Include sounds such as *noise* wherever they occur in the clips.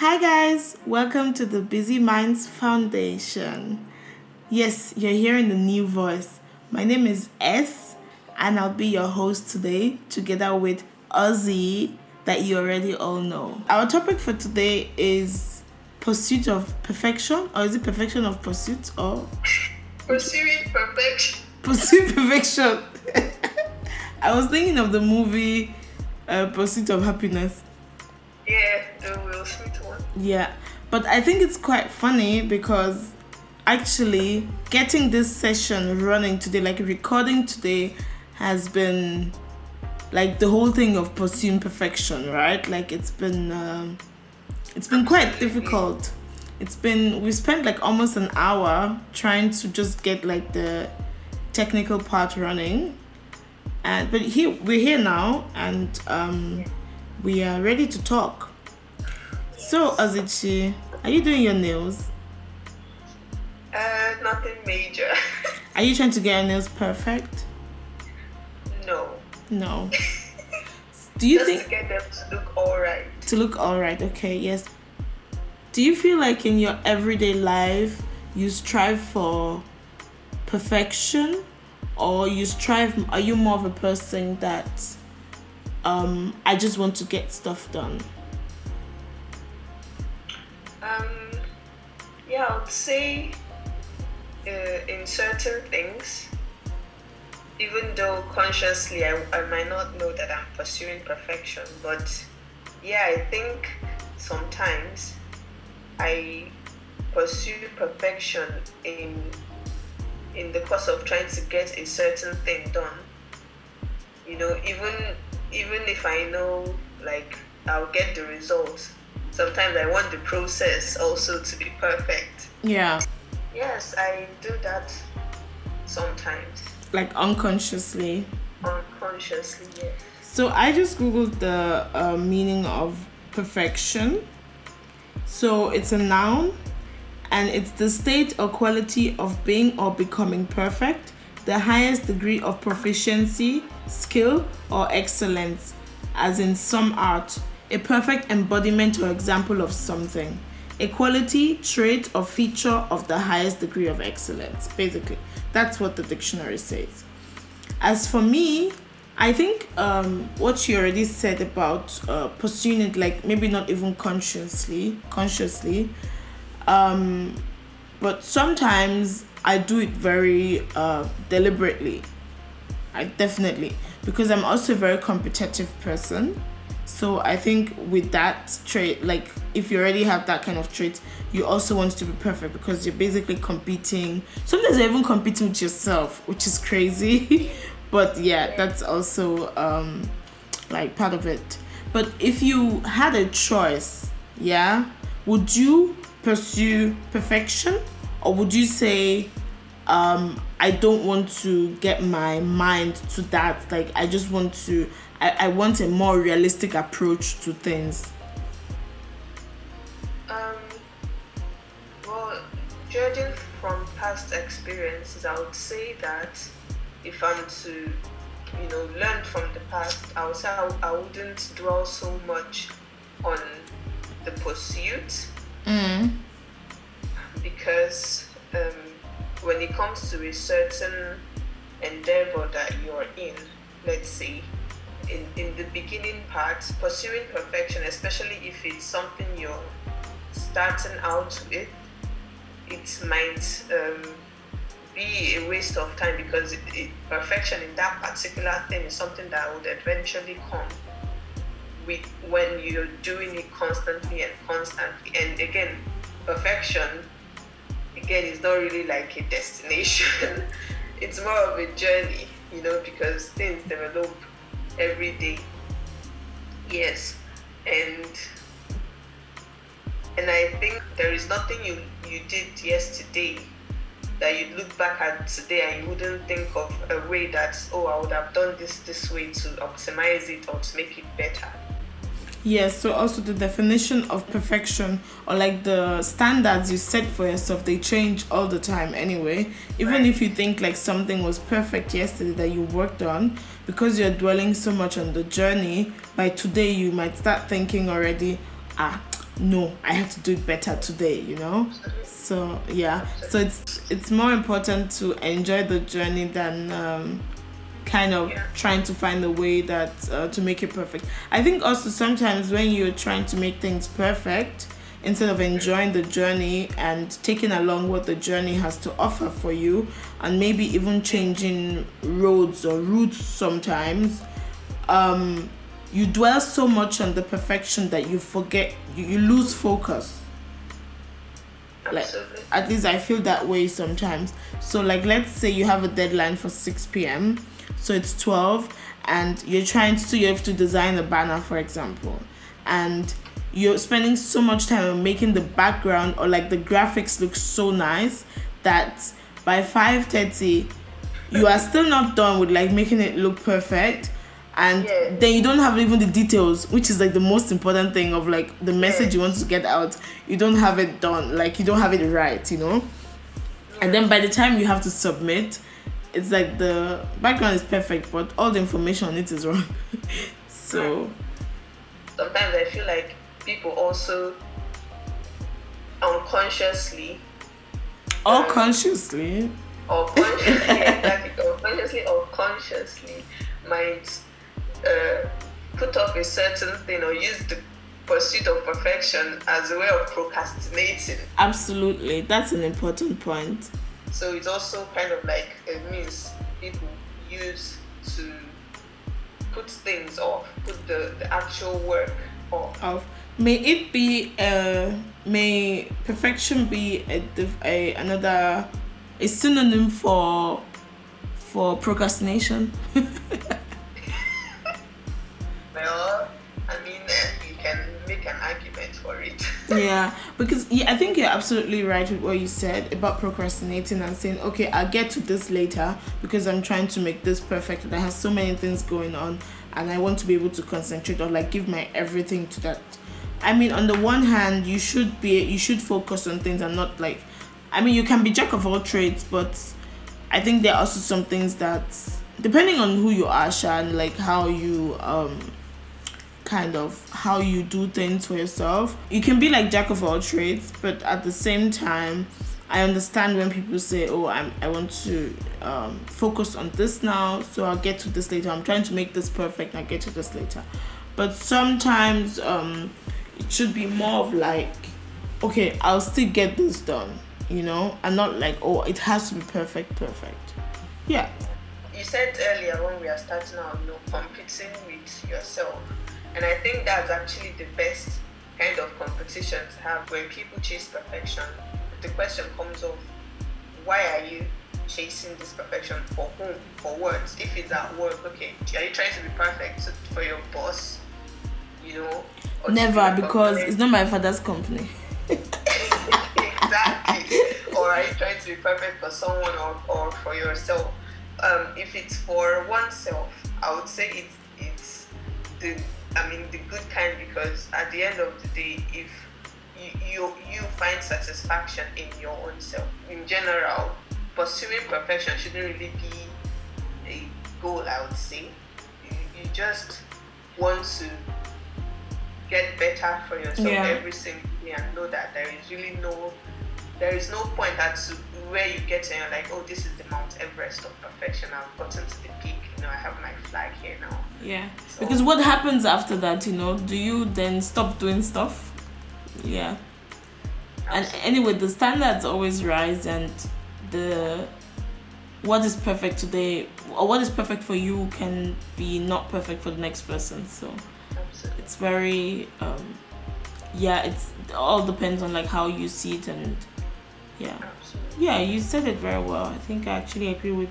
Hi, guys, welcome to the Busy Minds Foundation. Yes, you're hearing the new voice. My name is S, and I'll be your host today, together with Ozzy, that you already all know. Our topic for today is pursuit of perfection, or is it perfection of pursuit, or Pursuing perfection. pursuit *laughs* perfection? *laughs* I was thinking of the movie uh, Pursuit of Happiness. Yeah, Yeah, but I think it's quite funny because actually getting this session running today, like recording today, has been like the whole thing of pursuing perfection, right? Like it's been um, it's been quite difficult. It's been we spent like almost an hour trying to just get like the technical part running, and but here we're here now and um, we are ready to talk. So Azichi, are you doing your nails? Uh, nothing major. *laughs* Are you trying to get your nails perfect? no. No. *laughs* Do you Just think to get them to look alright. to look all right? Okay, yes. Do you feel like in your everyday life you strive for perfection, or you strive? Are you more of a person that um I just want to get stuff done? Yeah, I would say uh, in certain things, even though consciously I, I might not know that I'm pursuing perfection, but yeah, I think sometimes I pursue perfection in in the course of trying to get a certain thing done. You know, even even if I know like I'll get the results, sometimes I want the process also to be perfect. Yeah, Yes, I do that sometimes like unconsciously. unconsciously. Yes. So I just googled the uh, meaning of perfection. So it's a noun and it's the state or quality of being or becoming perfect, the highest degree of proficiency, skill, or excellence, as in some art, a perfect embodiment or example of something, a quality, trait, or feature of the highest degree of excellence. Basically, that's what the dictionary says. As for me, I think um, what you already said about uh, pursuing it, like maybe not even consciously, consciously, um, but sometimes I do it very uh, deliberately. I definitely because I'm also a very competitive person. So I think with that trait, like if you already have that kind of trait, you also want to be perfect because you're basically competing. Sometimes you're even competing with yourself, which is crazy. *laughs* but yeah, that's also um, like part of it. But if you had a choice, yeah, would you pursue perfection or would you say um i don't want to get my mind to that like i just want to i, I want a more realistic approach to things Um. Well, judging from past experiences, I would say that if I'm to, you know, learn from the past, I would say I, I wouldn't dwell so much on the pursuit mm. because um, when it comes to a certain endeavor that you're in, let's say, in, in the beginning part, pursuing perfection, especially if it's something you're starting out with, it might um, be a waste of time because it, it, perfection in that particular thing is something that would eventually come with when you're doing it constantly and constantly. And again, perfection again it's not really like a destination. *laughs* it's more of a journey, you know, because things develop every day. Yes. And and I think there is nothing you, you did yesterday that you'd look back at today and you wouldn't think of a way that oh I would have done this this way to optimize it or to make it better. Yes so also the definition of perfection or like the standards you set for yourself they change all the time anyway. Even Right. if you think like something was perfect yesterday that you worked on because you're dwelling so much on the journey by today you might start thinking already ah no i have to do it better today you know? So yeah. So it's it's more important to enjoy the journey than um, kind of Yeah. trying to find a way that uh, to make it perfect. I think also sometimes when you're trying to make things perfect instead of enjoying the journey and taking along what the journey has to offer for you and maybe even changing roads or routes sometimes um you dwell so much on the perfection that you forget you, you lose focus. Like at least i feel that way sometimes. So like let's say you have a deadline for 6 p.m so it's 12 and you're trying to you have to design a banner for example. And you're spending so much time on making the background or like the graphics look so nice that by 5.30 you are still not done with like making it look perfect. And Yeah. then you don't have even the details which is like the most important thing of like the message you want to get out. You don't have it done like you don't have it right you know? And then by the time you have to submit it's like the background is perfect but all the information on it is wrong. *laughs* So Sometimes I feel like people also unconsciously all consciously? or consciously, *laughs* exactly, or consciously or consciously might uh, put off a certain thing or use the pursuit of perfection as a way of procrastinating. absolutely. That's an important point So it's also kind of like a means people use to put things off, put the, the actual work off. of may it be uh may perfection be a, a another a synonym for for procrastination *laughs* yeah because yeah i think you're absolutely right with what you said about procrastinating and saying okay i'll get to this later because i'm trying to make this perfect and i have so many things going on and i want to be able to concentrate or like give my everything to that. I mean on the one hand you should be you should focus on things and not like i mean you can be jack of all trades but i think there are also some things that depending on who you are Sha, like how you um kind of how you do things for yourself. You can be like jack of all trades, but at the same time, I understand when people say, "Oh, I'm I want to um, focus on this now, so I'll get to this later. I'm trying to make this perfect. I'll get to this later." But sometimes um, it should be more of like, "Okay, I'll still get this done," you know, and not like, "Oh, it has to be perfect, perfect." Yeah, you said earlier when we are starting out, you know, competing with yourself. And I think that's actually the best kind of competition to have when people chase perfection. The question comes of why are you chasing this perfection for whom? For what? If it's at work, okay, are you trying to be perfect for your boss? You know? never be because perfect- it's not my father's company. *laughs* exactly. or are you trying to be perfect for someone or, or for yourself? Um, if it's for oneself, I would say it's it's the I mean the good kind because at the end of the day, if you you, you find satisfaction in your own self, in general, pursuing perfection shouldn't really be a goal. I would say you, you just want to get better for yourself Yeah. every single day and know that there is really no there is no point at to where you get to and you're like, oh, this is the Mount Everest of perfection. I've gotten to the peak. You know, I have my flag here now. Yeah. So- Because what happens after that, you know? Do you then stop doing stuff? Yeah. And anyway, the standards always rise, and the what is perfect today or what is perfect for you can be not perfect for the next person. So Absolutely. it's very, um, yeah, it's it all depends on like how you see it, and yeah. Absolutely. Yeah, you said it very well. I think I actually agree with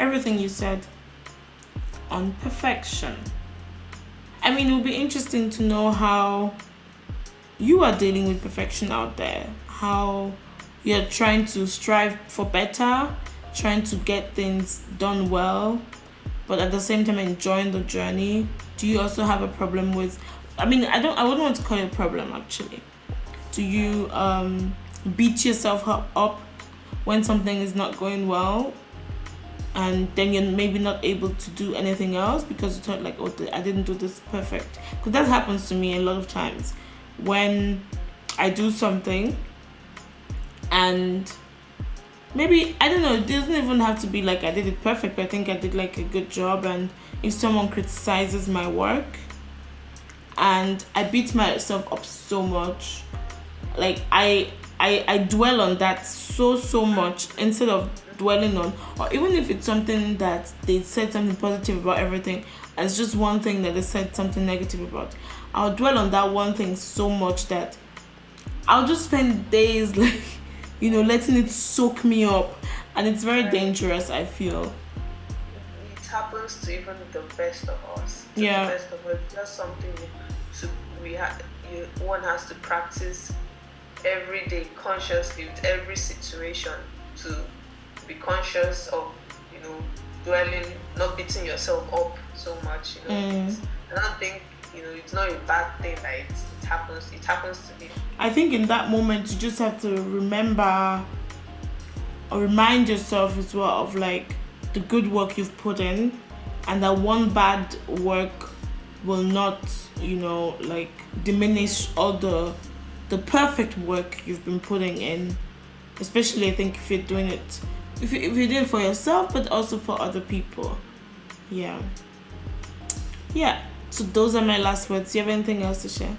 everything you said on perfection. I mean, it would be interesting to know how you are dealing with perfection out there. How you're trying to strive for better, trying to get things done well, but at the same time enjoying the journey. Do you also have a problem with? I mean, I don't. I wouldn't want to call it a problem actually. Do you um, beat yourself up when something is not going well, and then you're maybe not able to do anything else because you thought like, oh, I didn't do this perfect. Because that happens to me a lot of times. when I do something and maybe I don't know, it doesn't even have to be like I did it perfect, but I think I did like a good job and if someone criticizes my work and I beat myself up so much, like I I I dwell on that so so much instead of dwelling on or even if it's something that they said something positive about everything and it's just one thing that they said something negative about i'll dwell on that one thing so much that i'll just spend days *laughs* like you know letting it soak me up and it's very dangerous i feel it happens to even the best of us. To Yeah. The best of us. Just something to we have. You, one has to practice every day consciously with every situation to be conscious of you know dwelling, not beating yourself up so much. You know, Mm. I don't think you know it's not a bad thing that it, it happens. It happens to be. i think in that moment you just have to remember or remind yourself as well of like the good work you've put in and that one bad work will not you know like diminish all the the perfect work you've been putting in especially i think if you're doing it if you, if you do it for yourself but also for other people yeah yeah so those are my last words do you have anything else to share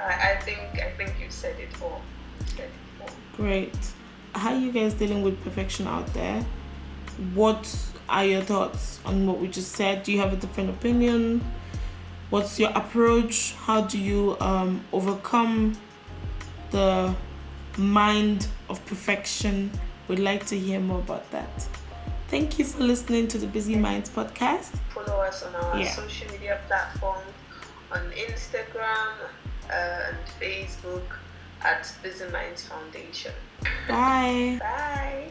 I, I think I think you said it all. Said it all. Great. How are you guys dealing with perfection out there? What are your thoughts on what we just said? Do you have a different opinion? What's your approach? How do you um, overcome the mind of perfection? We'd like to hear more about that. Thank you for listening to the Busy Minds podcast. follow us on our Yeah. social media platforms on Instagram uh, and Facebook at Busy Minds Foundation. Bye. Bye.